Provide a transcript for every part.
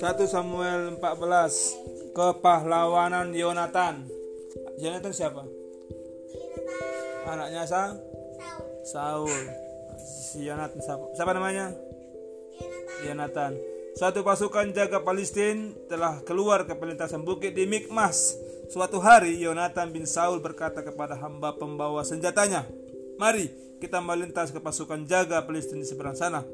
Satu Samuel 14 Kepahlawanan Yonatan Yonatan siapa? Anaknya Sang? Saul Si Yonatan siapa, siapa namanya? Yonatan Suatu pasukan jaga Palestina telah keluar ke pelintasan bukit di Mikmas. Suatu hari Yonatan bin Saul berkata kepada hamba pembawa senjatanya, "Mari kita melintas ke pasukan jaga Palestina di seberang sana."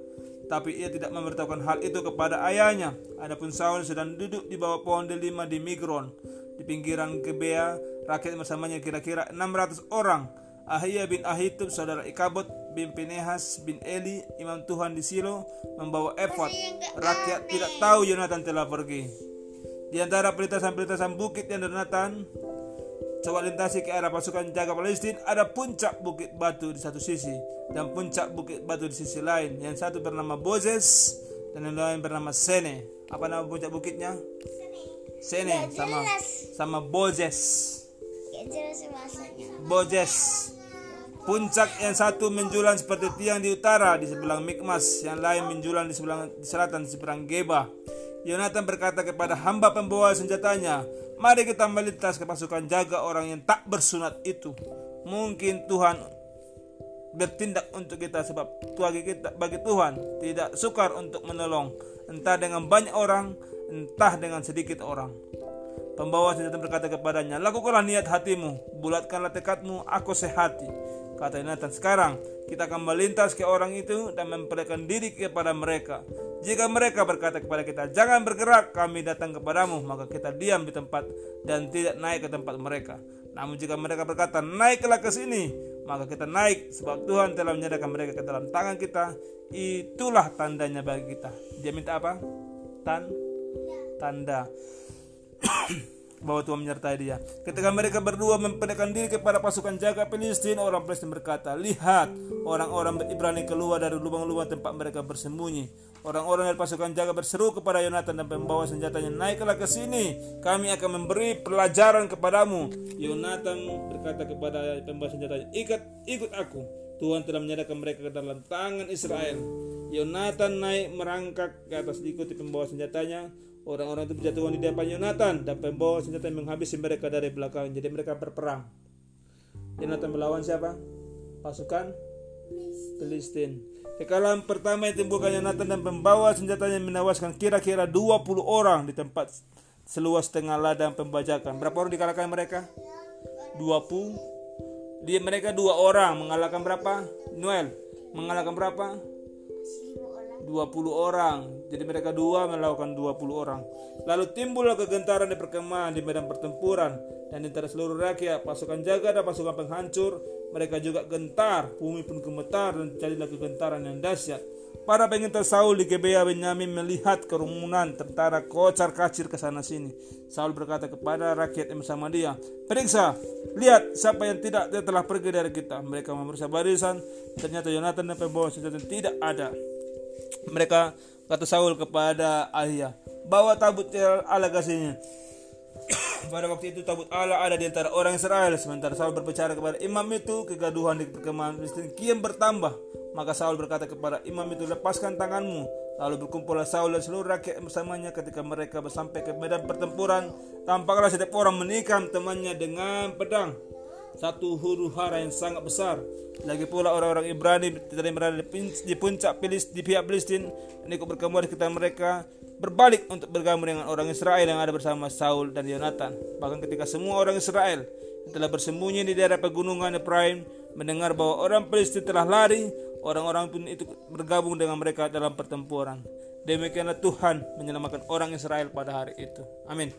Tapi ia tidak memberitahukan hal itu kepada ayahnya. Adapun Saul sedang duduk di bawah pohon delima di Migron, di pinggiran Gebea, rakyat bersamanya kira-kira 600 orang. Ahia bin Ahitub, saudara Ikabot bin Pinehas bin Eli, imam Tuhan di Silo, membawa efod. Rakyat tidak tahu Yonatan telah pergi. Di antara perlintasan-perlintasan bukit yang Yonatan coba lintasi ke arah pasukan jaga Palestina ada puncak bukit batu di satu sisi dan puncak bukit batu di sisi lain. Yang satu bernama Bozes dan yang lain bernama Sene. Apa nama puncak bukitnya? Sene sama sama Bozes. Bozes. Puncak yang satu menjulang seperti tiang di utara di sebelah Mikmas, yang lain menjulang di sebelah di selatan di seberang Geba. Yonatan berkata kepada hamba pembawa senjatanya, "Mari kita melintas ke pasukan jaga orang yang tak bersunat itu. Mungkin Tuhan bertindak untuk kita sebab bagi kita bagi Tuhan tidak sukar untuk menolong entah dengan banyak orang entah dengan sedikit orang." Pembawa senjata berkata kepadanya, Lakukanlah niat hatimu, bulatkanlah tekadmu, aku sehati. Kata Yonatan, sekarang kita akan melintas ke orang itu dan memperlihatkan diri kepada mereka. Jika mereka berkata kepada kita, jangan bergerak, kami datang kepadamu, maka kita diam di tempat dan tidak naik ke tempat mereka. Namun jika mereka berkata, naiklah ke sini, maka kita naik sebab Tuhan telah menyediakan mereka ke dalam tangan kita. Itulah tandanya bagi kita. Dia minta apa? Tan tanda bahwa Tuhan menyertai dia. Ketika mereka berdua memperlihatkan diri kepada pasukan jaga Filistin, orang Filistin berkata, Lihat, orang-orang Ibrani keluar dari lubang-lubang tempat mereka bersembunyi. Orang-orang dari pasukan jaga berseru kepada Yonatan dan pembawa senjatanya, Naiklah ke sini, kami akan memberi pelajaran kepadamu. Yonatan berkata kepada pembawa senjatanya, Ikut, ikut aku. Tuhan telah menyerahkan mereka ke dalam tangan Israel. Yonatan naik merangkak ke atas diikuti pembawa senjatanya. Orang-orang itu berjatuhan di depan Yonatan dan pembawa senjata menghabisi mereka dari belakang. Jadi mereka berperang. Yonatan melawan siapa? Pasukan Filistin. Kekalahan pertama yang timbulkan Yonatan dan pembawa senjatanya menewaskan kira-kira 20 orang di tempat seluas tengah ladang pembajakan. Berapa orang dikalahkan mereka? 20. Dia mereka dua orang mengalahkan berapa? Noel mengalahkan berapa? 20 orang. Jadi mereka dua melakukan 20 orang. Lalu timbullah kegentaran di perkemahan di medan pertempuran dan di antara seluruh rakyat pasukan jaga dan pasukan penghancur mereka juga gentar, bumi pun gemetar dan terjadilah kegentaran yang dahsyat. Para pengintai Saul di Gebea Benyamin melihat kerumunan tentara kocar kacir ke sana sini. Saul berkata kepada rakyat yang bersama dia, Periksa, lihat siapa yang tidak dia telah pergi dari kita. Mereka memeriksa barisan, ternyata Yonatan dan pembawa senjata tidak ada. Mereka kata Saul kepada Ahia, bawa tabut Allah kasihnya. Pada waktu itu tabut Allah ada di antara orang Israel. Sementara Saul berbicara kepada imam itu, kegaduhan di perkemahan Filistin kian bertambah. Maka Saul berkata kepada imam itu, lepaskan tanganmu. Lalu berkumpullah Saul dan seluruh rakyat bersamanya ketika mereka bersampai ke medan pertempuran. Tampaklah setiap orang menikam temannya dengan pedang. Satu huru hara yang sangat besar. Lagi pula orang-orang Ibrani tidak berada di puncak Filis, di pihak Filistin dan ikut berkemur di sekitar mereka berbalik untuk bergabung dengan orang Israel yang ada bersama Saul dan Yonatan. Bahkan ketika semua orang Israel telah bersembunyi di daerah pegunungan Efraim mendengar bahwa orang Filistin telah lari, orang-orang pun itu bergabung dengan mereka dalam pertempuran. Demikianlah Tuhan menyelamatkan orang Israel pada hari itu. Amin.